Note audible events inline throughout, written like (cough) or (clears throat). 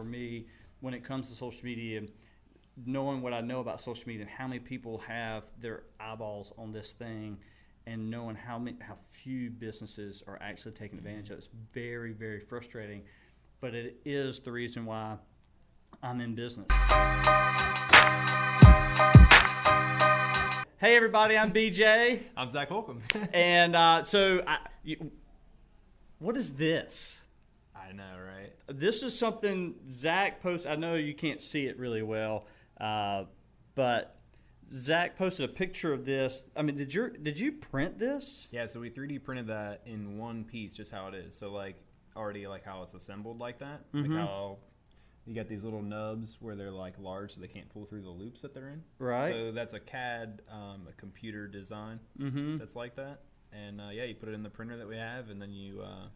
for me when it comes to social media, knowing what I know about social media and how many people have their eyeballs on this thing and knowing how many, how few businesses are actually taking advantage of it. It's very, very frustrating, but it is the reason why I'm in business. Hey everybody, I'm BJ, I'm Zach Holcomb. (laughs) and uh, so I, you, what is this? I know, right? This is something Zach posted. I know you can't see it really well, uh, but Zach posted a picture of this. I mean, did you did you print this? Yeah, so we 3D printed that in one piece, just how it is. So like already like how it's assembled like that, Mm-hmm. like how you got these little nubs where they're like large, so they can't pull through the loops that they're in. Right. So that's a CAD, um, a computer design Mm-hmm. that's like that, and uh, yeah, you put it in the printer that we have, and then you. Uh,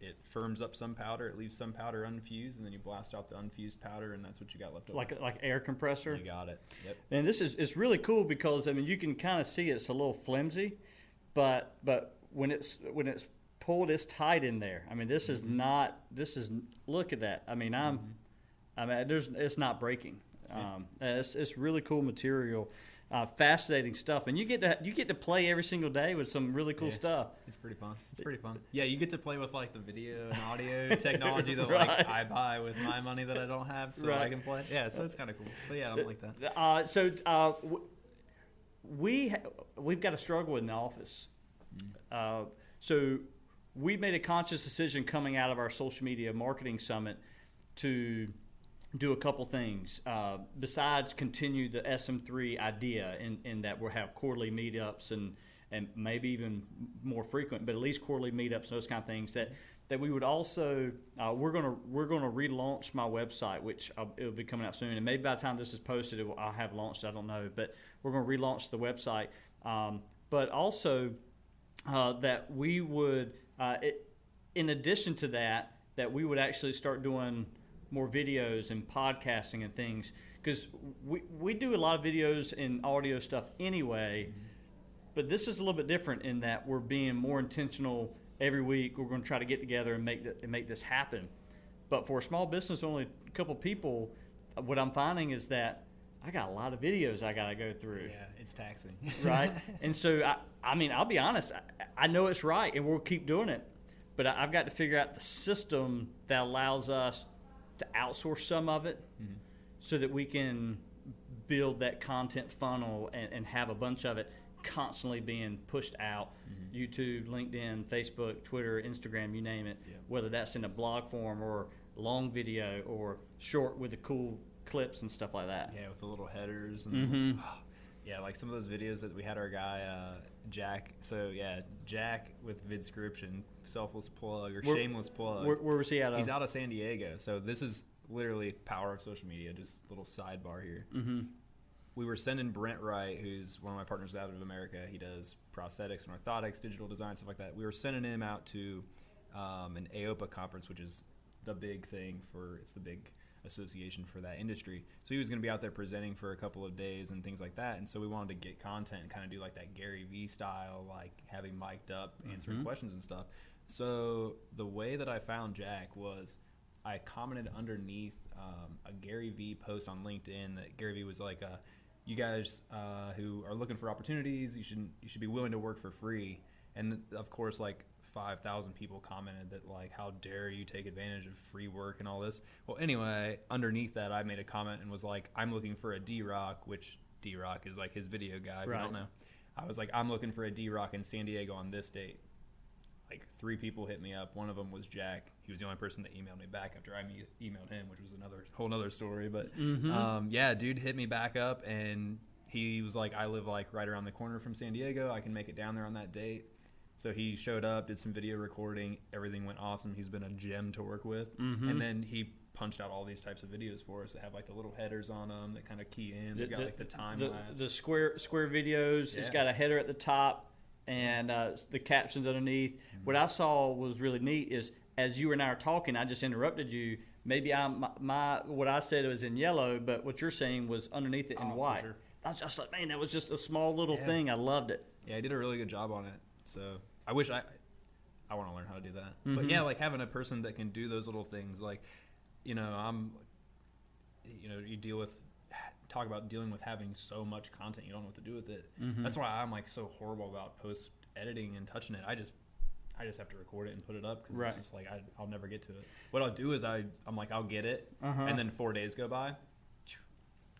it firms up some powder, it leaves some powder unfused, and then you blast off the unfused powder, and that's what you got left over. Like like air compressor. you got it. Yep. And this is it's really cool because I mean you can kind of see it's a little flimsy, but but when it's when it's pulled, it's tight in there. I mean this is not this is look at that. I mean I'm I mean there's it's not breaking. Um, it's it's really cool material, uh, fascinating stuff, and you get to you get to play every single day with some really cool Yeah. stuff. It's pretty fun. It's pretty fun. Yeah, you get to play with like the video and audio (laughs) technology that Right. like I buy with my money that I don't have, so I can play. Yeah, so it's kind of cool. But yeah, I'm like that. Uh, so uh, we ha- we've got a struggle in the office. Uh, so we made a conscious decision coming out of our social media marketing summit to do a couple things uh, besides continue the SM3 idea in, in that we'll have quarterly meetups and and maybe even more frequent, but at least quarterly meetups and those kind of things. That that we would also uh, we're gonna we're gonna relaunch my website, which uh, it'll be coming out soon, and maybe by the time this is posted, it will, I'll have launched. I don't know, but we're gonna relaunch the website. Um, but also uh, that we would, uh, it, in addition to that, that we would actually start doing more videos and podcasting and things because we, we do a lot of videos and audio stuff anyway mm-hmm. but this is a little bit different in that we're being more intentional every week we're going to try to get together and make, that, and make this happen but for a small business only a couple people what i'm finding is that i got a lot of videos i got to go through Yeah, it's taxing. (laughs) right? and so, I, I mean, I'll be honest. I, I know it's right, and we'll keep doing it. But I, I've got to figure out the system that allows us to outsource some of it, so that we can build that content funnel and, and have a bunch of it constantly being pushed out. YouTube, LinkedIn, Facebook, Twitter, Instagram, you name it. Yeah. Whether that's in a blog form or long video or short with the cool clips and stuff like that. yeah, with the little headers and Mhm. (sighs) yeah, like some of those videos that we had our guy uh, Jack. So yeah, Jack with Vidscription, selfless plug or Where- shameless plug. Where, where was he out of? He's out of San Diego, so this is literally power of social media. Just little sidebar here. hmm we were sending Brent Wright, who's one of my partners out of America. He does prosthetics and orthotics, digital design, stuff like that. We were sending him out to um, an AOPA conference, which is the big thing for it's the big association for that industry. So he was going to be out there presenting for a couple of days and things like that. And so we wanted to get content and kind of do like that Gary Vee style, like having mic'd up, answering Mhm. questions and stuff. So the way that I found Jack was I commented underneath um, a Gary Vee post on LinkedIn that Gary Vee was like, uh, "You guys uh, who are looking for opportunities, you should you should be willing to work for free." And of course, like five thousand people commented that like, "How dare you take advantage of free work and all this?" Well, anyway, underneath that, I made a comment and was like, "I'm looking for a D Rock," which D Rock is like his video guy. Right. don't know. I was like, "I'm looking for a D Rock in San Diego on this date." like three people hit me up. One of them was Jack. He was the only person that emailed me back after I me- emailed him, which was another whole other story. But Mhm. um, yeah, dude hit me back up and he was like, I live like right around the corner from San Diego. I can make it down there on that date. So he showed up, did some video recording. Everything went awesome. He's been a gem to work with. Mhm. And then he punched out all these types of videos for us that have like the little headers on them that kind of key in. They've got like the time the, lapse. the square square videos. It's got a header at the top and uh, the captions underneath. Mm-hmm. What I saw was really neat is as you and I are talking, I just interrupted you. Maybe I my, my what I said was in yellow, but what you're saying was underneath it in Oh, white. sure. I was just like, man, that was just a small little Yeah. thing. I loved it. Yeah, I did a really good job on it. So I wish I I want to learn how to do that. Mhm. But yeah, like having a person that can do those little things, like you know, I'm, you know, you deal with talk about dealing with having so much content you don't know what to do with it. Mhm. That's why I'm like so horrible about post editing and touching it. I just I just have to record it and put it up because Right. it's just like I, I'll never get to it. What I'll do is I I'm like I'll get it Uh-huh. and then four days go by,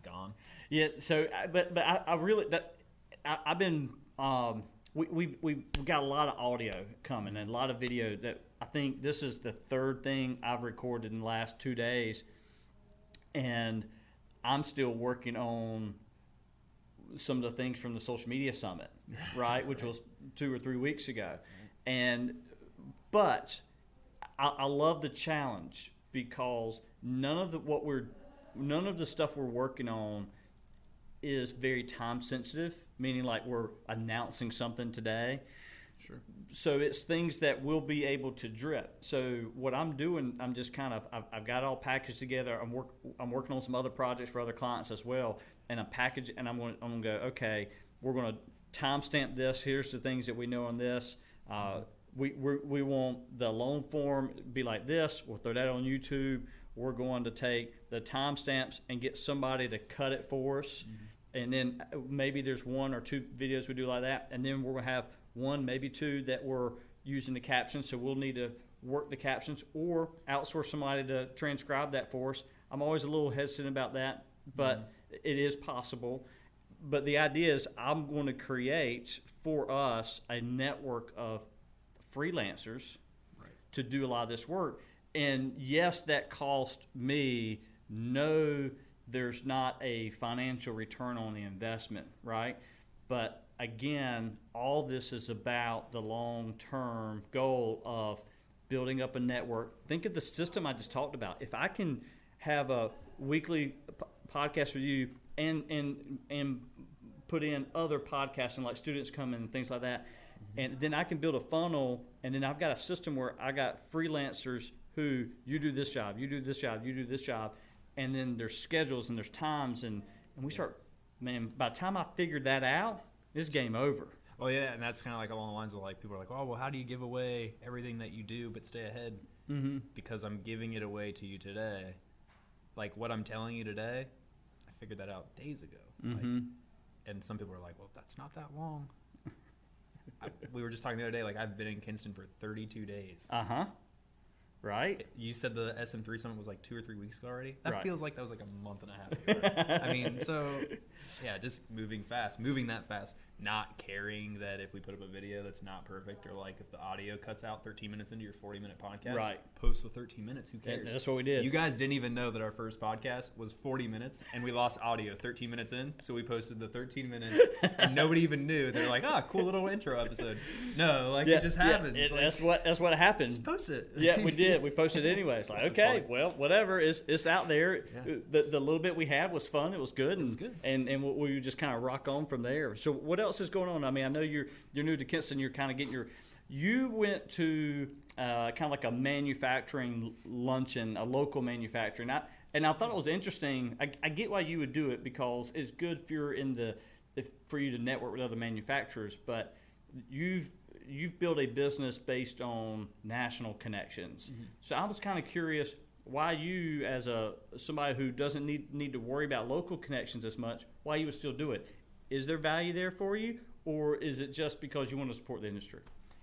gone. Yeah. So, but but I, I really that I, I've been um we we we we got a lot of audio coming and a lot of video that I think this is the third thing I've recorded in the last two days, and I'm still working on some of the things from the social media summit, (laughs) right, which was two or three weeks ago, and but I, I love the challenge because none of the what we're none of the stuff we're working on is very time sensitive meaning like we're announcing something today. Sure. so it's things that we'll be able to drip. So what i'm doing i'm just kind of i've, I've got it all packaged together. I'm work i'm working on some other projects for other clients as well. And i'm and i'm going to i'm going to go okay we're going to timestamp this. Here's the things that we know on this. Uh, we, we we want the loan form be like this. We'll throw that on youtube. We're going to take the timestamps and get somebody to cut it for us and then uh, maybe there's one or two videos we do like that and then to have one maybe two that we're using the captions so we'll need to work the captions or outsource somebody to transcribe that for us i'm always a little hesitant about that but it is possible but the idea is i'm going to create for us a network of freelancers Right. to do a lot of this work. And yes, that cost me. No, there's not a financial return on the investment, right? But again, all this is about the long term goal of building up a network. Think of the system I just talked about. If I can have a weekly p- podcast with you and and and put in other podcasts and like students come in and things like that, mm-hmm. and then I can build a funnel, and then I've got a system where I got freelancers who you do this job, you do this job, you do this job, and then there's schedules and there's times, and and we start. Man, by the time I figured that out, it's game over. Well, yeah, and that's kind of like along the lines of like people are like, oh, well, how do you give away everything that you do but stay ahead? Mm-hmm. Because I'm giving it away to you today. Like what I'm telling you today, I figured that out days ago. Mm-hmm. and some people are like, well, that's not that long. (laughs) I, we were just talking the other day. Like I've been in Kinston for 32 days. Uh huh. Right. You said the SM3 summit was like two or three weeks ago already. That Right. feels like that was like a month and a half ago. I mean, so (laughs) yeah, just moving fast, moving that fast, not caring that if we put up a video that's not perfect or like if the audio cuts out 13 minutes into your 40 minute podcast, Right. Post the 13 minutes. Who And cares? that's what we did. You guys didn't even know that our first podcast was 40 minutes and we lost audio 13 minutes in. So we posted the 13 minutes and nobody even knew. They're like, ah, cool little intro episode. No, like it just happens. it- Like, that's what that's what happened. just post it. yeah, we did. We posted it anyway. It's (laughs) like, It's okay, like- well, whatever. It's it's out there. Yeah. The, the little bit we had was fun. It was good. And, was good. And and we we just kind of rock on from there. So what else is going on? I mean, I know you're you're new to Kinston. You're kind of getting your. You went to uh, kind of like a manufacturing luncheon, a local manufacturing. I, and I thought it was interesting. I, I get why you would do it because it's good if you're in the if, for you to network with other manufacturers. But you've you've built a business based on national connections. So I was kind of curious why you, as a somebody who doesn't need need to worry about local connections as much, why you would still do it. Is there value there for you, or is it just because you want to support the industry?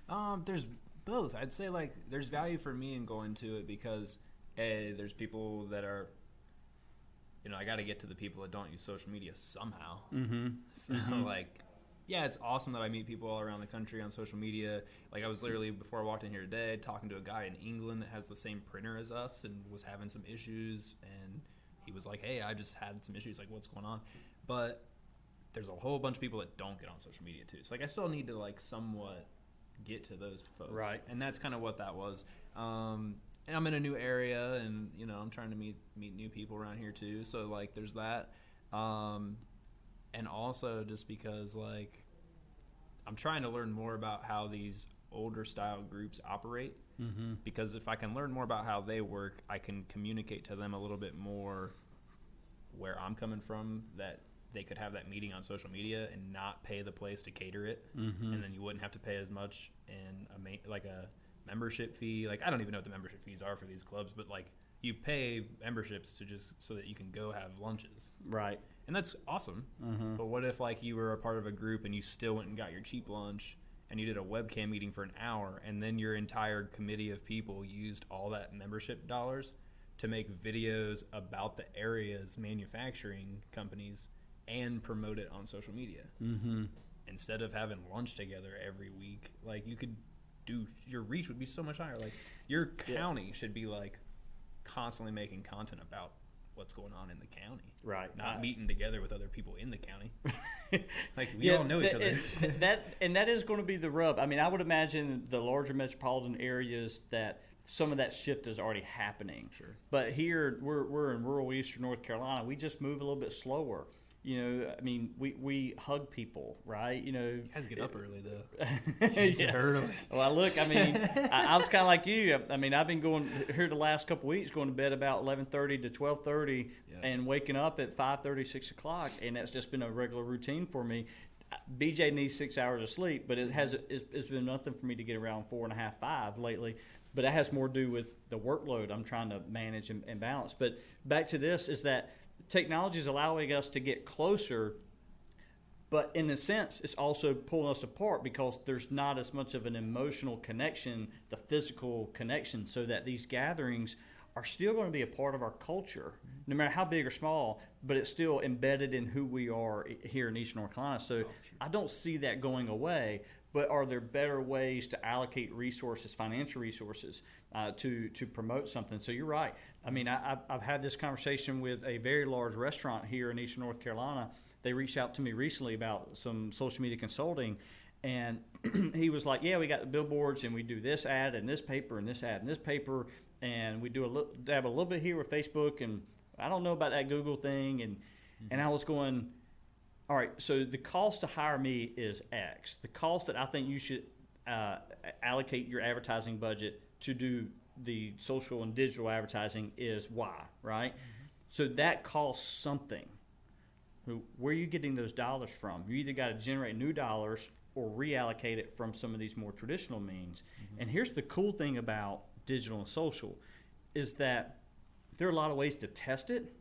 Um, there's both. I'd say like there's value for me in going to it because a there's people that are, you know, I got to get to the people that don't use social media somehow. Mm-hmm. So like, yeah, it's awesome that I meet people all around the country on social media. Like I was literally before I walked in here today talking to a guy in England that has the same printer as us and was having some issues and he was like, "Hey, I just had some issues. Like, what's going on?" But there's a whole bunch of people that don't get on social media too. So like, I still need to like somewhat get to those folks, Right. And that's kind of what that was. Um, and I'm in a new area, and you know, I'm trying to meet meet new people around here too. So like, there's that. Um, and also just because like I'm trying to learn more about how these older style groups operate Mm-hmm. because if I can learn more about how they work, I can communicate to them a little bit more where I'm coming from that they could have that meeting on social media and not pay the place to cater it Mm-hmm. and then you wouldn't have to pay as much in a ma- like a membership fee like I don't even know what the membership fees are for these clubs but like You pay memberships to just so that you can go have lunches, Right. and that's awesome. Mm-hmm. But what if like you were a part of a group and you still went and got your cheap lunch and you did a webcam meeting for an hour and then your entire committee of people used all that membership dollars to make videos about the area's manufacturing companies and promote it on social media Mm-hmm. instead of having lunch together every week like you could do your reach would be so much higher like your Yeah. county should be like constantly making content about what's going on in the county Right. not I- meeting together with other people in the county (laughs) like we Yeah, all know each that- other and- that and that is going to be the rub. I mean, I would imagine the larger metropolitan areas that some of that shift is already happening. Sure. But here we're we're in rural eastern North Carolina. We just move a little bit slower. You know, I mean, we, we hug people, right? You know, You guys get up early though. (laughs) Yeah. early. Well, look, I mean, (laughs) I, I was kind of like you. I mean, I've been going here the last couple weeks, going to bed about eleven thirty to twelve thirty, Yeah. and waking up at 5.30, 6 o'clock, and that's just been a regular routine for me. BJ needs six hours of sleep, but it has it's, it's been nothing for me to get around four and a half, five lately. But that has more to do with the workload I'm trying to manage and, and balance. But back to this is that technology is allowing us to get closer but in a sense, it's also pulling us apart because there's not as much of an emotional connection, the physical connection, so that these gatherings are still going to be a part of our culture, no matter how big or small, but it's still embedded in who we are here in Eastern North Carolina. So I don't see that going away. But are there better ways to allocate resources, financial resources, uh, to to promote something? So you're right. I mean, I, I've, I've had this conversation with a very large restaurant here in Eastern North Carolina. They reached out to me recently about some social media consulting and (clears throat) he was like yeah we got the billboards and we do this ad and this paper and this ad and this paper and we do a little dab a little bit here with facebook and i don't know about that google thing and and i was going all right so the cost to hire me is x. The cost that i think you should uh, allocate your advertising budget to do the social and digital advertising is y right so that costs something where are you getting those dollars from? You either got to generate new dollars or reallocate it from some of these more traditional means. Mm-hmm. And here's the cool thing about digital and social is that there are a lot of ways to test it,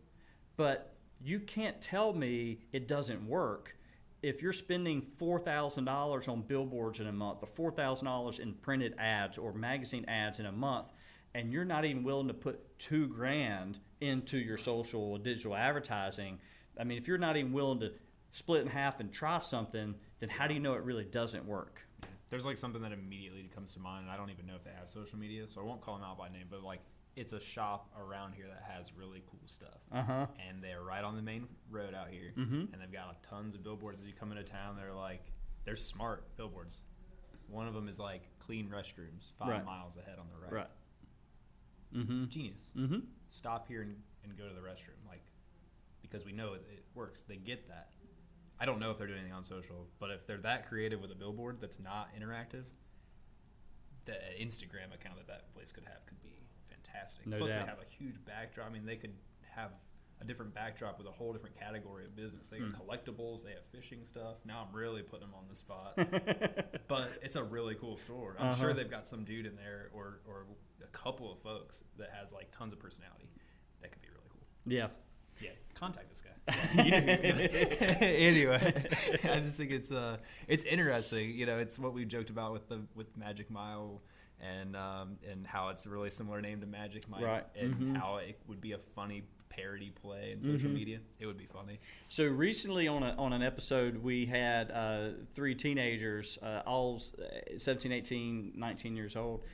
but you can't tell me it doesn't work if you're spending $4,000 on billboards in a month or $4,000 in printed ads or magazine ads in a month and you're not even willing to put 2 grand into your social or digital advertising I mean, if you're not even willing to split in half and try something, then how do you know it really doesn't work? There's like something that immediately comes to mind, and I don't even know if they have social media, so I won't call them out by name. But like, it's a shop around here that has really cool stuff, Uh huh. and they're right on the main road out here, Mhm. and they've got like, tons of billboards as you come into town. They're like, they're smart billboards. One of them is like clean restrooms, five Right. miles ahead on the right. Right. Mm hmm. Genius. Mm hmm. Stop here and, and go to the restroom, like because we know it, it works. They get that. I don't know if they're doing anything on social, but if they're that creative with a billboard that's not interactive, the Instagram account that that place could have could be fantastic. No Plus, doubt. they have a huge backdrop. I mean, they could have a different backdrop with a whole different category of business. They have Hmm. collectibles, they have fishing stuff. Now I'm really putting them on the spot, (laughs) but it's a really cool store. I'm sure Uh-huh. they've got some dude in there or or a couple of folks that has like tons of personality. That could be really cool. Yeah. Yeah, contact this guy. (laughs) (laughs) You know who- anyway, I just think it's uh, it's interesting. You know, it's what we joked about with the with Magic Mile, and um, and how it's a really similar name to Magic Mike, Right. and Mhm. how it would be a funny parody play in social Mhm. media. It would be funny. So recently on, a, on an episode, we had uh, three teenagers, uh, all uh, 17, 18, 19 years old,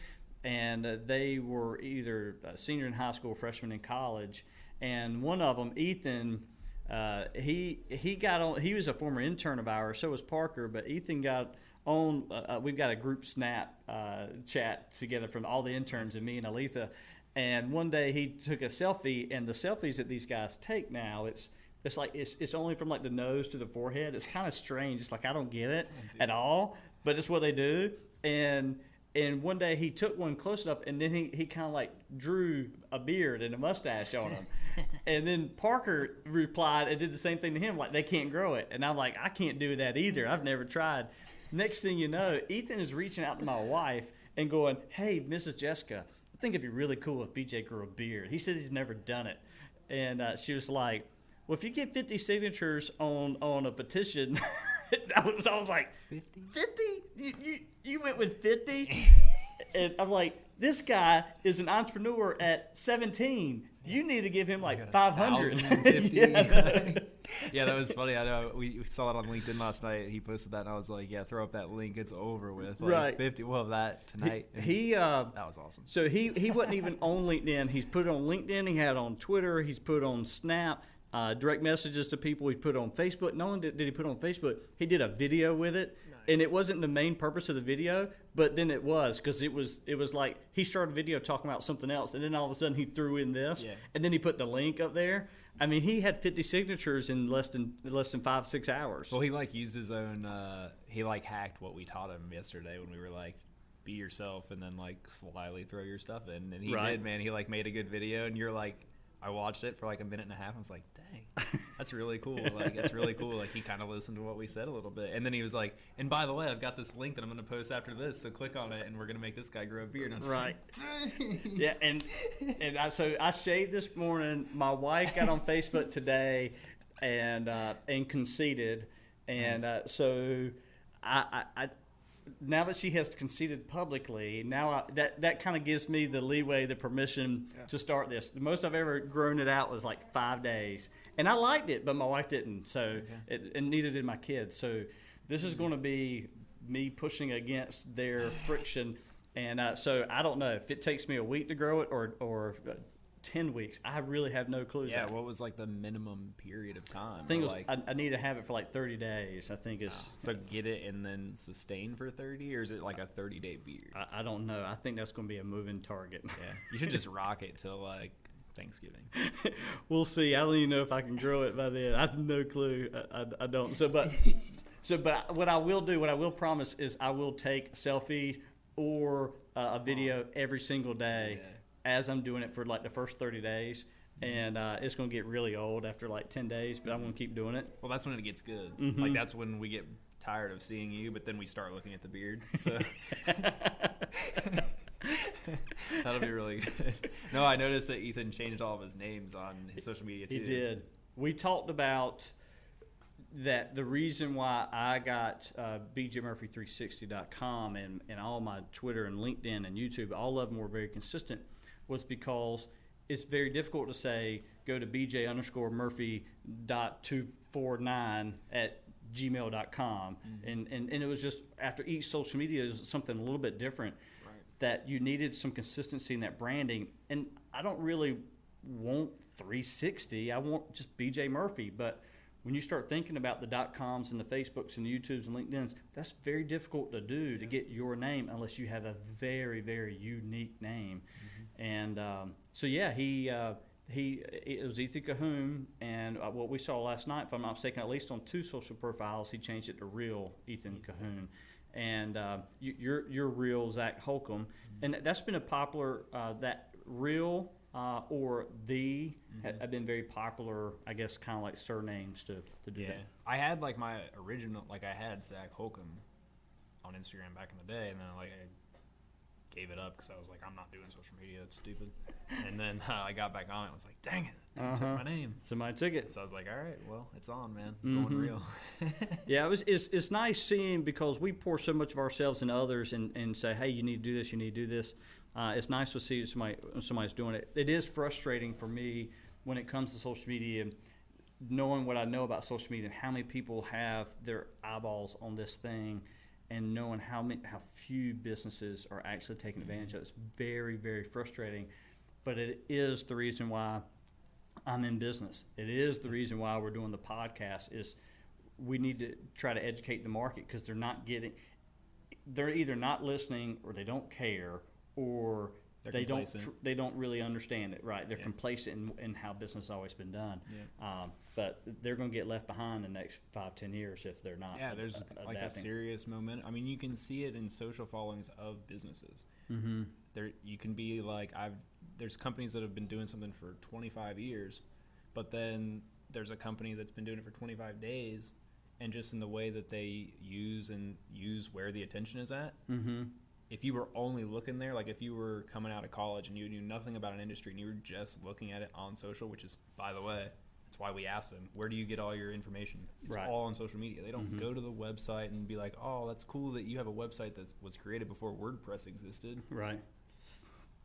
and uh, they were either a senior in high school, freshman in college, and one of them, Ethan. Uh, he he got on. He was a former intern of ours. So was Parker. But Ethan got on. Uh, uh, we've got a group snap uh, chat together from all the interns and me and Aletha. And one day he took a selfie, and the selfies that these guys take now, it's it's like it's, it's only from like the nose to the forehead. It's kind of strange. It's like I don't get it at all, but it's what they do. And and one day he took one close enough, and then he, he kind of like drew a beard and a mustache on him. (laughs) and then Parker replied and did the same thing to him, like they can't grow it. And I'm like, I can't do that either. I've never tried. Next thing you know, Ethan is reaching out to my wife and going, Hey, Mrs. Jessica, I think it'd be really cool if BJ grew a beard. He said he's never done it, and uh, she was like, "Well, if you get 50 signatures on on a petition." (laughs) I was, I was like, 50? 50? You, you, you went with 50? (laughs) and I was like, this guy is an entrepreneur at 17. You need to give him like 500. 1,050. (laughs) yeah. Yeah, that was funny. I know we, we saw it on LinkedIn last night. He posted that, and I was like, "Yeah, throw up that link. It's over with." Like, Right. fifty. We'll have that tonight. And He, uh, that was awesome. So he he wasn't even on LinkedIn. He's put it on LinkedIn. He had it on Twitter. He's put it on Snap. Uh, direct messages to people. He put on Facebook. Not only did, did he put on Facebook, he did a video with it, and it wasn't the main purpose of the video, but then it was because it was it was like he started a video talking about something else, and then all of a sudden he threw in this, Yeah. and then he put the link up there. I mean, he had 50 signatures in less than less than five six hours. Well, he like used his own. Uh, he like hacked what we taught him yesterday when we were like, "Be yourself," and then like slyly throw your stuff in. And he Right. did, man. He like made a good video, and you're like, I watched it for like a minute and a half. I was like, "Dang, that's really cool." Like, it's really cool. Like, he kind of listened to what we said a little bit, and then he was like, "And by the way, I've got this link that I'm going to post after this, so click on it, and we're going to make this guy grow a beard." And I was Right. like, "Dang." Yeah, and and I, so I shaved this morning. My wife got on Facebook today, and uh, and conceded, and uh, so I, I, I now that she has conceded publicly, now I, that that kind of gives me the leeway, the permission to start this. The most I've ever grown it out was like five days, and I liked it, but my wife didn't. So it, and neither did my kids. So this is going to be me pushing against their friction. And uh, so I don't know if it takes me a week to grow it or or uh, ten weeks. I really have no clue. Yeah, what was like the minimum period of time? I think it was, like, I, I need to have it for like thirty days. I think it's. so get it and then sustain for 30 or is it like a 30 day beard I, I don't know. I think that's going to be a moving target. yeah (laughs) you should just rock it till like thanksgiving (laughs) we'll see. I don't even know if I can grow it by then. I have no clue. I, I, I don't. So, but (laughs) so, but what I will do, what I will promise is, I will take selfies or uh, a video every single day Yeah. As I'm doing it for like the first 30 days. And uh, it's going to get really old after like 10 days, but I'm going to keep doing it. well that's when it gets good Mm-hmm. like that's when we get tired of seeing you but then we start looking at the beard so (laughs) (laughs) that'll be really good no i noticed that ethan changed all of his names on his social media too He did. We talked about that the reason why I got uh, bjmurphy360.com and, and all my Twitter and LinkedIn and YouTube, all of them were very consistent, was because it's very difficult to say go to bj underscore murphy dot two four nine at gmail.com. Mm-hmm. And, and, and it was just after each social media is something a little bit different Right. that you needed some consistency in that branding. And I don't really want 360. I want just BJ Murphy. But when you start thinking about the dot coms and the Facebooks and the YouTubes and LinkedIn's, that's very difficult to do to get your name unless you have a very, very unique name. Mm-hmm. And um, so, yeah, he. Uh, he it was Ethan Cahoon, and uh, what we saw last night, if I'm not mistaken, at least on two social profiles, he changed it to real Ethan Cahoon, and uh, you, you're you're real Zach Holcomb, and that's been a popular uh, that real uh, or the ha- have been very popular, I guess, kind of like surnames to to do yeah. That. i had like my original like i had zach holcomb on instagram back in the day and then like i gave it up because i was like i'm not doing social media it's stupid and then (laughs) uh, i got back on it and was like dang it Uh-huh. took my name Somebody took it. So I was like, all right, well, it's on, man. Mhm. Going real. (laughs) Yeah, it was. It's, it's nice seeing because we pour so much of ourselves into others and, and say, hey, you need to do this, you need to do this. Uh, it's nice to see somebody somebody's doing it. It is frustrating for me when it comes to social media, knowing what I know about social media and how many people have their eyeballs on this thing, and knowing how many how few businesses are actually taking advantage of it. It's very very frustrating, but it is the reason why I'm in business. It is the reason why we're doing the podcast. Is we need to try to educate the market because they're not getting. They're either not listening or they don't care or They're they don't tr- they don't really understand it. Right? They're Yeah. complacent in, in how business has always been done. Yeah. Um, but they're going to get left behind in the next five ten years if they're not. yeah, there's a- like a serious moment. I mean, you can see it in social followings of businesses. Mm-hmm. There, you can be like, I've. There's companies that have been doing something for 25 years, but then there's a company that's been doing it for 25 days, and just in the way that they use and use where the attention is at, Mm-hmm. If you were only looking there, like if you were coming out of college and you knew nothing about an industry and you were just looking at it on social, which is, by the way, that's why we ask them, where do you get all your information? It's Right. all on social media. They don't go to the website and be like, oh, that's cool that you have a website that was created before WordPress existed. Right.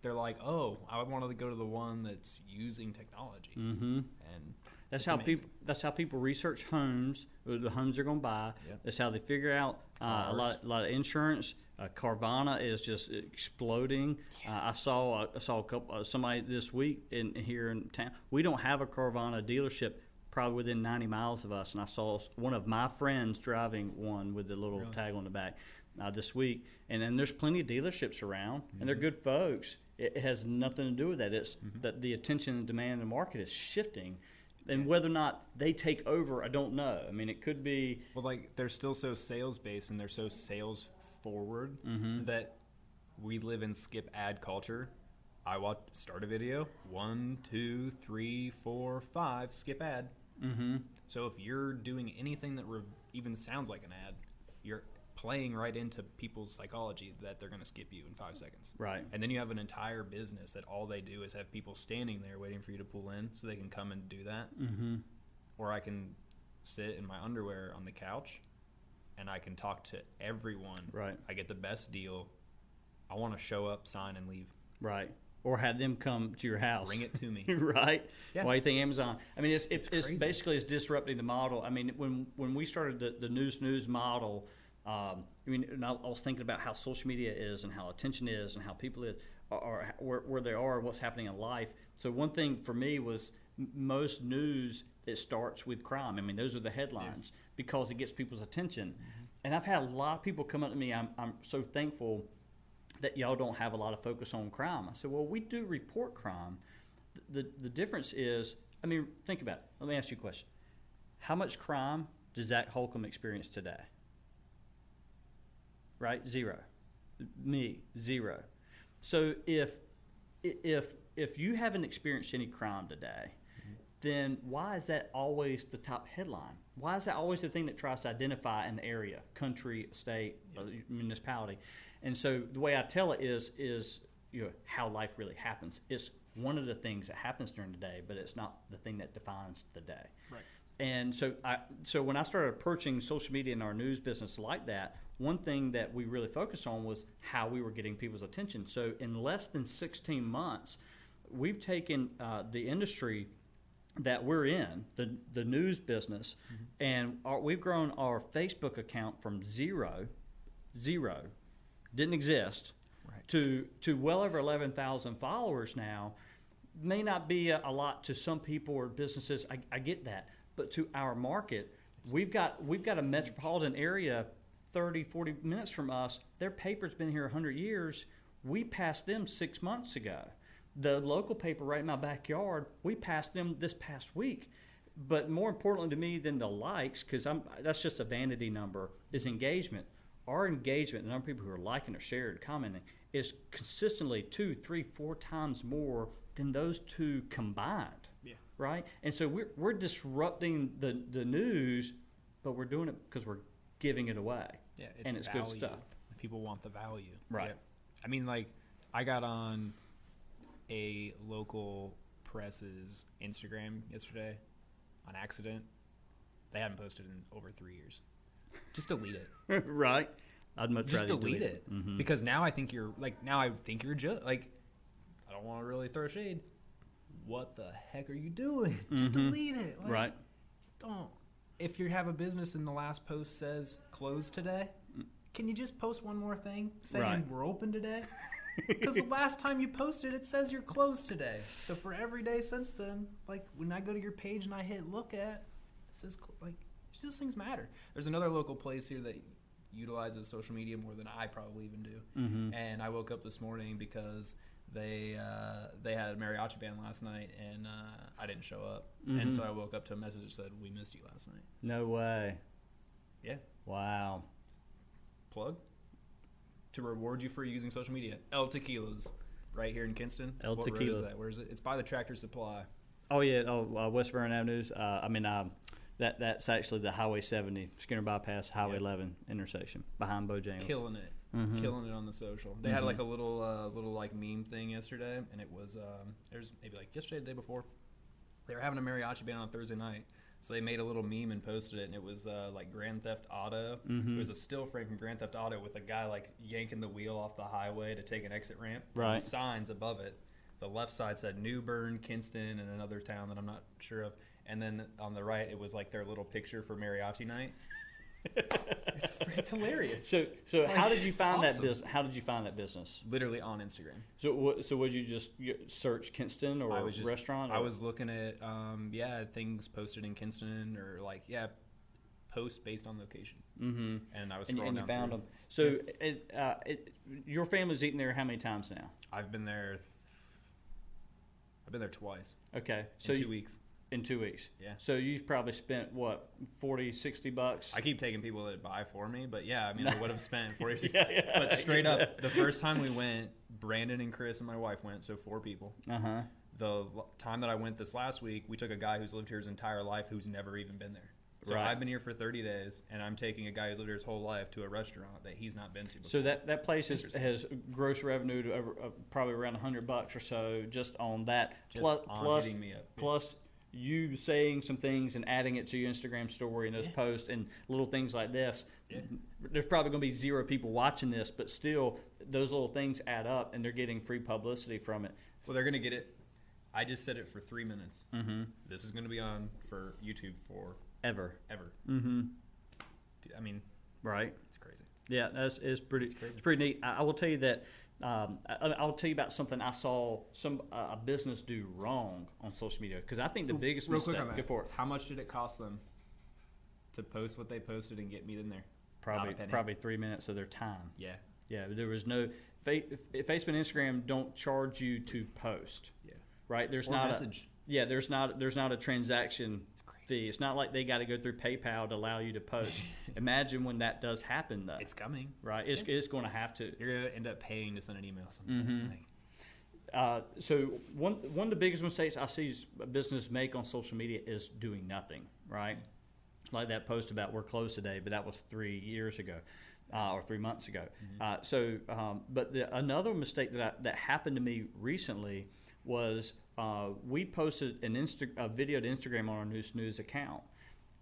They're like, oh, I wanted to go to the one that's using technology. Mm-hmm. And That's how amazing. people. That's how people research homes, or the homes they're going to buy. Yep. That's how they figure out uh, a lot. A lot of insurance. Uh, Carvana is just exploding. Uh, I saw. I saw a couple. Uh, somebody this week in here in town. We don't have a Carvana dealership. Probably within 90 miles of us, and I saw one of my friends driving one with the little Really? tag on the back uh, this week. And then there's plenty of dealerships around, and Mm-hmm. they're good folks. It, it has nothing to do with that. It's that the attention and demand in the market is shifting, and whether or not they take over, I don't know. I mean, it could be. Well, like they're still so sales based and they're so sales forward that we live in skip ad culture. I watch start a video, one, two, three, four, five, skip ad. Mm-hmm. So if you're doing anything that re- even sounds like an ad, you're playing right into people's psychology that they're going to skip you in five seconds. Right. And then you have an entire business that all they do is have people standing there waiting for you to pull in so they can come and do that. Mm-hmm. Or I can sit in my underwear on the couch and I can talk to everyone. Right. I get the best deal. I want to show up, sign, and leave. Right. Or have them come to your house. Bring it to me. (laughs) right? Yeah. Why do you think Amazon? I mean, it's it's, It's it's, basically it's disrupting the model. I mean, when when we started the, the Neuse News model, um, I mean, and I, I was thinking about how social media is and how attention is and how people is are, are where, where they are, what's happening in life. So one thing for me was m- most news it starts with crime. I mean, those are the headlines because it gets people's attention. Mm-hmm. And I've had a lot of people come up to me. I'm I'm so thankful that y'all don't have a lot of focus on crime. I said, well, we do report crime. The, the, the difference is, I mean, think about it. Let me ask you a question. How much crime does Zach Holcomb experience today? Right? Zero. Me, zero. So if, if, if you haven't experienced any crime today, then why is that always the top headline? Why is that always the thing that tries to identify an area, country, state, uh, municipality? And so the way I tell it is is you know how life really happens. It's one of the things that happens during the day, but it's not the thing that defines the day. Right. And so I so when I started approaching social media in our news business like that, one thing that we really focused on was how we were getting people's attention. So in less than 16 months, we've taken uh, the industry that we're in, the the news business, mm-hmm. and our, we've grown our Facebook account from zero, zero, didn't exist, Right. to to well over eleven thousand followers now. May not be a, a lot to some people or businesses. I, I get that, but to our market, we've got we've got a metropolitan area, 30, 40 minutes from us. Their paper's been here hundred years. We passed them six months ago. The local paper right in my backyard, we passed them this past week. But more importantly to me than the likes, because I'm that's just a vanity number, is engagement. Our engagement, the number of people who are liking or sharing, commenting, is consistently two, three, four times more than those two combined. Yeah. Right? And so we're, we're disrupting the, the news, but we're doing it because we're giving it away. Yeah, it's and it's value. good stuff. People want the value. Right. Yeah. I mean, like, I got on a local press's Instagram yesterday on accident. They hadn't posted in over three years. Just delete it. (laughs) right? I'd much Just rather delete it Mhm. because now I think you're like now I think you're just like I don't want to really throw shade. What the heck are you doing? (laughs) Just Mhm. delete it. Like, Right. don't. If you have a business and the last post says closed today, can you just post one more thing saying Right. we're open today? (laughs) Because the (laughs) last time you posted, it says you're closed today. So for every day since then, like when I go to your page and I hit look at, it says cl- like these things matter. There's another local place here that utilizes social media more than I probably even do. Mhm. And I woke up this morning because they uh, they had a mariachi band last night and uh, I didn't show up. And so Mhm. I woke up to a message that said we missed you last night. No way. Yeah. Wow. Plug to reward you for using social media. El Tequilas, right here in Kinston. El what road Tequila. is that? Where is it? It's by the Tractor Supply. Oh yeah. Oh, uh, West Vernon Avenues. Uh, I mean, um, that that's actually the Highway 70, Skinner Bypass, Highway Yeah. 11 intersection behind Bojangles. Killing it. Mhm. killing it on the social. They had like a little uh, little like meme thing yesterday, and it was um, it was maybe like yesterday, the day before. They were having a mariachi band on Thursday night, so they made a little meme and posted it, and it was uh, like Grand Theft Auto. Mhm. It was a still frame from Grand Theft Auto with a guy like yanking the wheel off the highway to take an exit ramp. Right. Signs above it. The left side said New Bern, Kinston, and another town that I'm not sure of. And then on the right, it was like their little picture for mariachi night. (laughs) it's hilarious. So, so Like, how did you it's find that business? How did you find that business? Literally on Instagram. So, what, so would you just search Kinston or I was just, restaurant? I was looking at um, yeah things posted in Kinston or like yeah posts based on location, Mhm. and I was and, scrolling and you down found through. them. So, it, uh, it, your family's eaten there how many times now? I've been there. I've been there twice Okay, so in two you- weeks. In two weeks. Yeah. So you've probably spent what 40, 60 bucks. I keep taking people that buy for me, but yeah, I mean, I (laughs) would have spent 40 60 Yeah, yeah, But straight up, the first time we (laughs) went, Brandon and Chris and my wife went, so four people. Uh huh. The time that I went this last week, we took a guy who's lived here his entire life who's never even been there. So Right. I've been here for 30 days, and I'm taking a guy who's lived here his whole life to a restaurant that he's not been to before. So that, that place has, has gross revenue to over, uh, probably around hundred bucks or so just on that. Just plus, on plus, hitting me up. Plus you saying some things and adding it to your Instagram story and those Yeah. posts and little things like this. Yeah. There's probably going to be zero people watching this, but still, those little things add up, and they're getting free publicity from it. Well, they're gonna get it. I just said it for three minutes. Mm-hmm. This is gonna be on for YouTube for Ever. ever. Mm-hmm. I mean, Right. it's crazy. Yeah, that's it's pretty. It's It's, pretty neat. I, I will tell you that. Um, I, I'll tell you about something I saw some uh, a business do wrong on social media because I think the biggest Real mistake. quick. Go. How much did it cost them to post what they posted and get me in there? Probably probably three minutes of their time. Yeah. Yeah, there was no. Facebook and Instagram don't charge you to post. Yeah. Right? There's Or not message. a. Yeah, there's not there's not a transaction. Fee. It's not like they got to go through PayPal to allow you to post. (laughs) Imagine when that does happen though. It's coming. right? It's, it's going to have to. You're gonna end up paying to send an email. Something. Mhm. Like, Uh, so one one of the biggest mistakes I see business make on social media is doing nothing, right? Like that post about we're closed today, but that was three years ago uh, or three months ago. Uh, so, um, but the, another mistake that I, that happened to me recently was uh, we posted an Insta, a video to Instagram on our Neuse News account,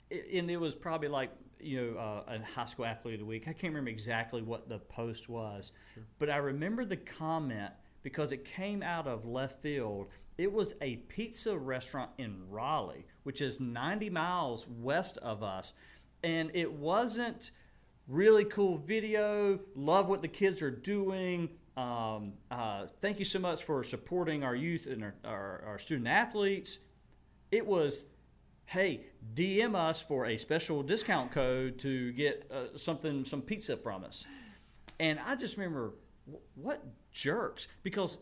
it, and it was probably like you know uh, a high school athlete of the week. I can't remember exactly what the post was, but I remember the comment because it came out of left field. It was a pizza restaurant in Raleigh, which is 90 miles west of us, and it wasn't really cool video. Love what the kids are doing. Um, uh, thank you so much for supporting our youth and our, our, our student athletes. It was, hey, DM us for a special discount code to get uh, something, some pizza from us. And I just remember, what jerks? Because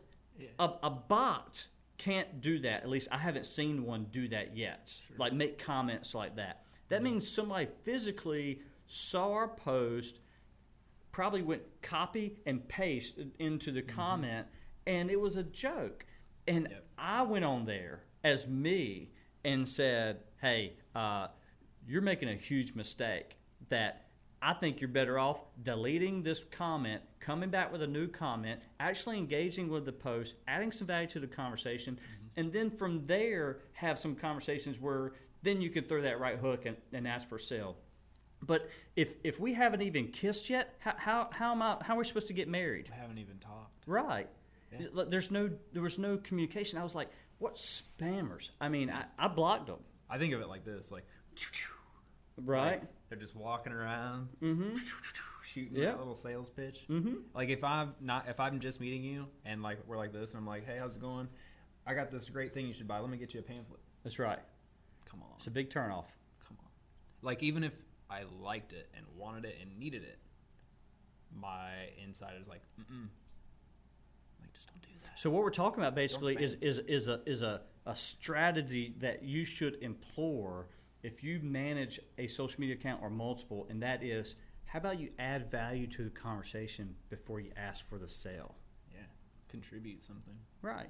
a, a bot can't do that. At least I haven't seen one do that yet. Like make comments like that. That means somebody physically saw our post, probably went copy and paste into the comment, and it was a joke. And Yep. I went on there as me and said, "Hey, uh, you're making a huge mistake. That I think you're better off deleting this comment, coming back with a new comment, actually engaging with the post, adding some value to the conversation, and then from there have some conversations where then you could throw that right hook and, and ask for sale." But if if we haven't even kissed yet, how how how am I how are we supposed to get married? I haven't even talked. Right. Yeah. There's no there was no communication. I was like, what spammers? I mean, I, I blocked them. I think of it like this: like, Right. like, they're just walking around, mm-hmm. shooting Yeah. that little sales pitch. Mm-hmm. Like if I'm not, if I'm just meeting you and like we're like this, and I'm like, hey, how's it going? I got this great thing you should buy. Let me get you a pamphlet. That's right. Come on, It's a big turnoff. come on. Like even if I liked it and wanted it and needed it, my inside is like, mm-mm. Like just don't do that. So what we're talking about basically is, is is a is a, a strategy that you should implore if you manage a social media account or multiple, and that is how about you add value to the conversation before you ask for the sale? Yeah, contribute something. Right.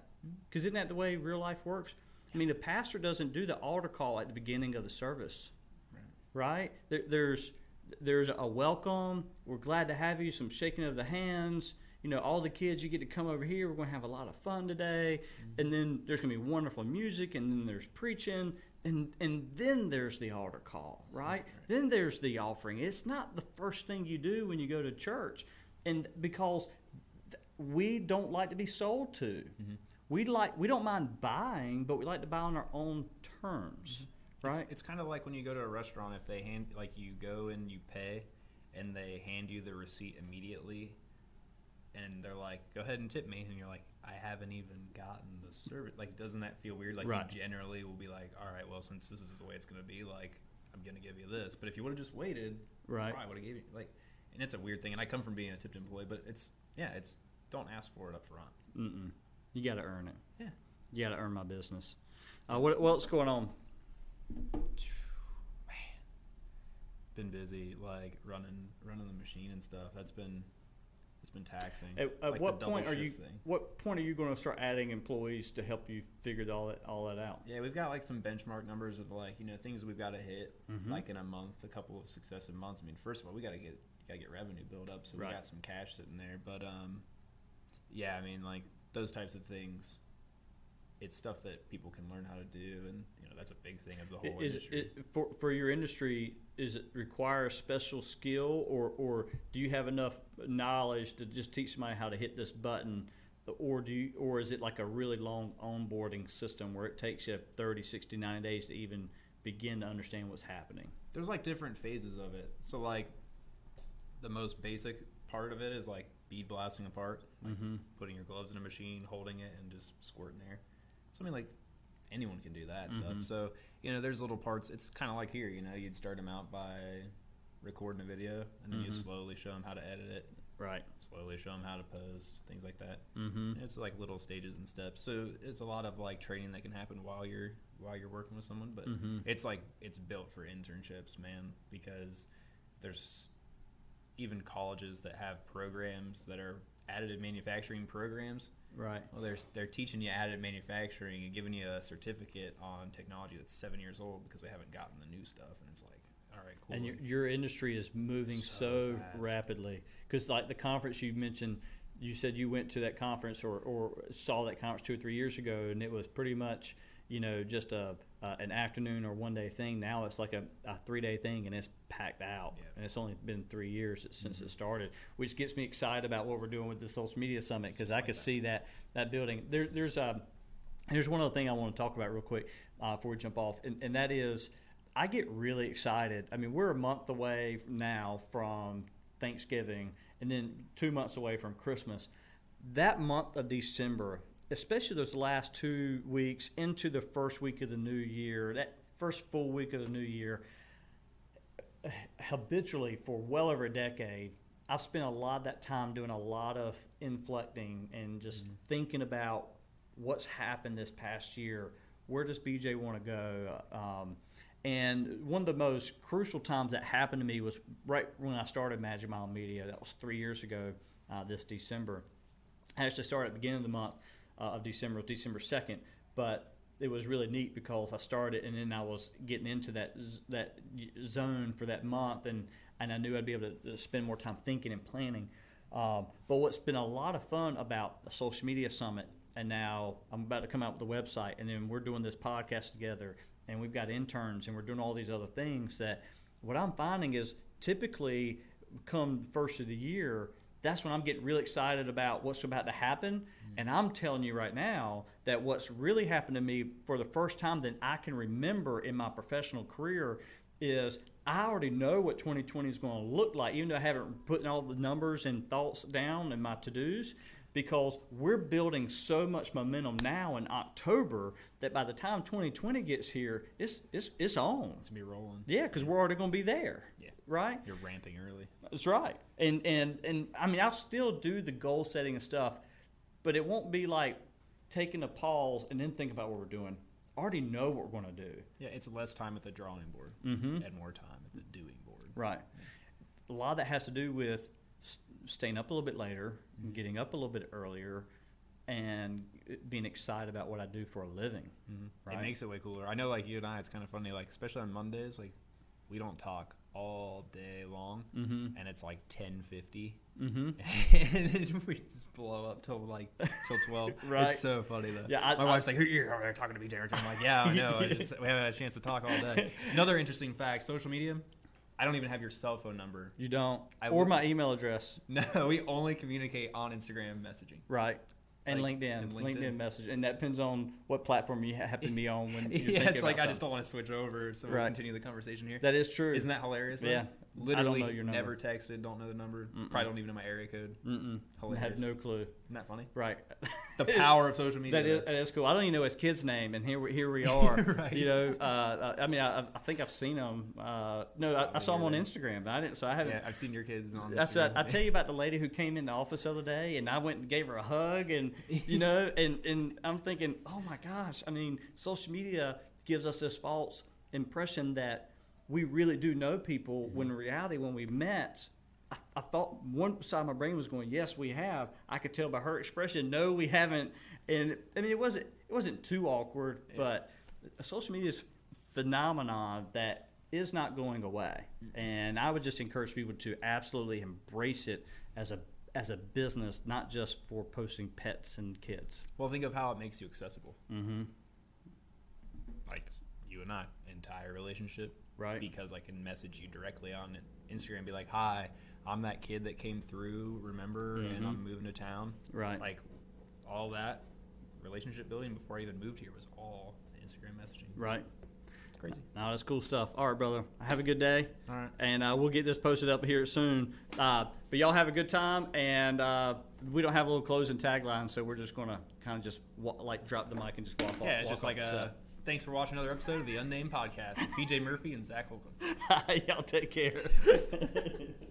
Because isn't that the way real life works? I mean, the pastor doesn't do the altar call at the beginning of the service, Right. right? There, there's there's a welcome. We're glad to have you. Some shaking of the hands. You know, all the kids, you get to come over here. We're going to have a lot of fun today. Mm-hmm. And then there's going to be wonderful music, and then there's preaching, and and then there's the altar call, right? Then there's the offering. It's not the first thing you do when you go to church, and because we don't like to be sold to. Mm-hmm. We like we don't mind buying, but we like to buy on our own terms, It's- right? It's, kind of like when you go to a restaurant. If they hand, like, you go and you pay, and they hand you the receipt immediately, and they're like, "Go ahead and tip me," and you're like, "I haven't even gotten the service." Like, doesn't that feel weird? Like, Right. you generally will be like, "All right, well, since this is the way it's gonna be, like, I'm gonna give you this." But if you would have just waited, Right. I would have gave you like, and it's a weird thing. And I come from being a tipped employee, but it's yeah, it's don't ask for it up front. Mm-mm. You got to earn it. Yeah. You got to earn my business. Uh, what, what else going on? Man, been busy, like running running the machine and stuff. That's been it's been taxing. At, at Like what point are you? thing. What point are you going to start adding employees to help you figure all that all that out? Yeah, we've got like some benchmark numbers of like you know things we've got to hit Mhm. like in a month, a couple of successive months. I mean, first of all, we got to get got to get revenue built up, so Right. we got some cash sitting there. But um, yeah, I mean like those types of things. It's stuff that people can learn how to do, and you know that's a big thing of the whole Is industry. it for for your industry? Is it require a special skill, or or do you have enough knowledge to just teach somebody how to hit this button? Or do you, or is it like a really long onboarding system where it takes you 30, 60, 90 days to even begin to understand what's happening? there's like different phases of it. So like the most basic part of it is like bead blasting apart, like Mhm. putting your gloves in a machine, holding it, and just squirting air. So I mean, like anyone can do that Mhm. stuff. So you know, there's little parts. It's kind of like here. You know, you'd start them out by recording a video, and then you Mhm. slowly show them how to edit it, Right. slowly show them how to post, things like that. Mm-hmm. It's like little stages and steps. So it's a lot of like training that can happen while you're while you're working with someone. But Mhm. it's like it's built for internships, man, because there's even colleges that have programs that are additive manufacturing programs. Right. Well, they're they're teaching you additive manufacturing and giving you a certificate on technology that's seven years old because they haven't gotten the new stuff, and it's like, all right, cool. And your, your industry is moving so, So rapidly because, like the conference you mentioned, you said you went to that conference or, or saw that conference two or three years ago, and it was pretty much, you know, just a uh, an afternoon or one day thing. Now it's like a, a three day thing, and it's packed out. Yeah. And it's only been three years since it started, which gets me excited about what we're doing with the social media summit because I like could that. see that that building. There, there's a Here's one other thing I want to talk about real quick uh, before we jump off, and, and that is I get really excited. I mean, we're a month away now from Thanksgiving, and then two months away from Christmas. That month of December, especially those last two weeks into the first week of the new year, that first full week of the new year, habitually for well over a decade, I've spent a lot of that time doing a lot of inflecting and just thinking about what's happened this past year. Where does BJ want to go? Um, and one of the most crucial times that happened to me was right when I started Magic Mile Media. That was three years ago uh, this December. I actually started at the beginning of the month uh, of December, December 2nd, but it was really neat because I started and then I was getting into that z- that zone for that month, and, and I knew I'd be able to, to spend more time thinking and planning. Um, but what's been a lot of fun about the social media summit, and now I'm about to come out with the website, and then we're doing this podcast together, and we've got interns, and we're doing all these other things. That what I'm finding is typically come the first of the year, that's when I'm getting really excited about what's about to happen. Mm-hmm. And I'm telling you right now that what's really happened to me for the first time that I can remember in my professional career is I already know what 2020 is going to look like, even though I haven't put all the numbers and thoughts down in my to dos, because we're building so much momentum now in October that by the time 2020 gets here, it's, it's, it's on. it's gonna be rolling. Yeah, because we're already going to be there. Right? You're ramping early. That's right. And and and I mean, I'll still do the goal setting and stuff, but it won't be like taking a pause and then think about what we're doing. I already know what we're going to do. Yeah, it's less time at the drawing board Mm-hmm. and more time at the doing board. Right. A lot of that has to do with staying up a little bit later, and getting up a little bit earlier, and being excited about what I do for a living. Mm-hmm. Right. It makes it way cooler. I know, like you and I, it's kind of funny. Like especially on Mondays, like we don't talk all day long, Mm-hmm. and it's like ten fifty, Mm-hmm. (laughs) and then we just blow up till like till twelve. (laughs) Right. It's so funny though. Yeah, I- my I- wife's like, "Who you're over there talking to me, Derek?" I'm like, "Yeah, I know. I (laughs) just we haven't had a chance to talk all day." Another interesting fact: social media. I don't even have your cell phone number. You don't, I or my email address, No, we only communicate on Instagram messaging. right? And Like, LinkedIn, and LinkedIn. LinkedIn. message, and that depends on what platform you happen to be on when. (laughs) You're yeah, it's like I just don't want to switch over, so we'll Right. continue the conversation here. That is true. Isn't that hilarious? though? Yeah. I Literally don't know your number. never texted, don't know the number, probably don't even know my area code. Mm-mm. Hilarious. have no clue. Isn't that funny? Right. (laughs) The (laughs) power of social media. That is, that is cool. I don't even know his kid's name, and here we, here we are. (laughs) Right. You know, uh, I mean, I, I think I've seen him. Uh, no, I, I saw him on. Instagram. But I didn't, so I haven't. yeah, I've seen your kids on. That's Instagram. a, I tell you about the lady who came in the office the other day, and I went and gave her a hug, and you know, and and I'm thinking, oh my gosh, I mean, social media gives us this false impression that we really do know people, when in reality, when we met. I, I thought one side of my brain was going, yes, we have. I could tell by her expression, no, we haven't. And I mean, it wasn't it wasn't too awkward, but social media is phenomenon that is not going away. And I would just encourage people to absolutely embrace it as a as a business, not just for posting pets and kids. Well, think of how it makes you accessible. Mm-hmm. Like you and I, entire relationship, Right. Because I can message you directly on Instagram, and be like, "Hi, I'm that kid that came through. Remember? And Mhm. I'm moving to town." Right. Like all that relationship building before I even moved here was all Instagram messaging. Right. It's crazy. No, that's cool stuff. All right, brother. Have a good day. All right. And uh, we'll get this posted up here soon. Uh, but y'all have a good time. And uh, we don't have a little closing tagline, so we're just going to kind of just wa- like drop the mic and just walk off. Yeah, it's just like a. set. Thanks for watching another episode of the Unnamed Podcast with BJ Murphy and Zach Holcomb. (laughs) y'all take care. (laughs)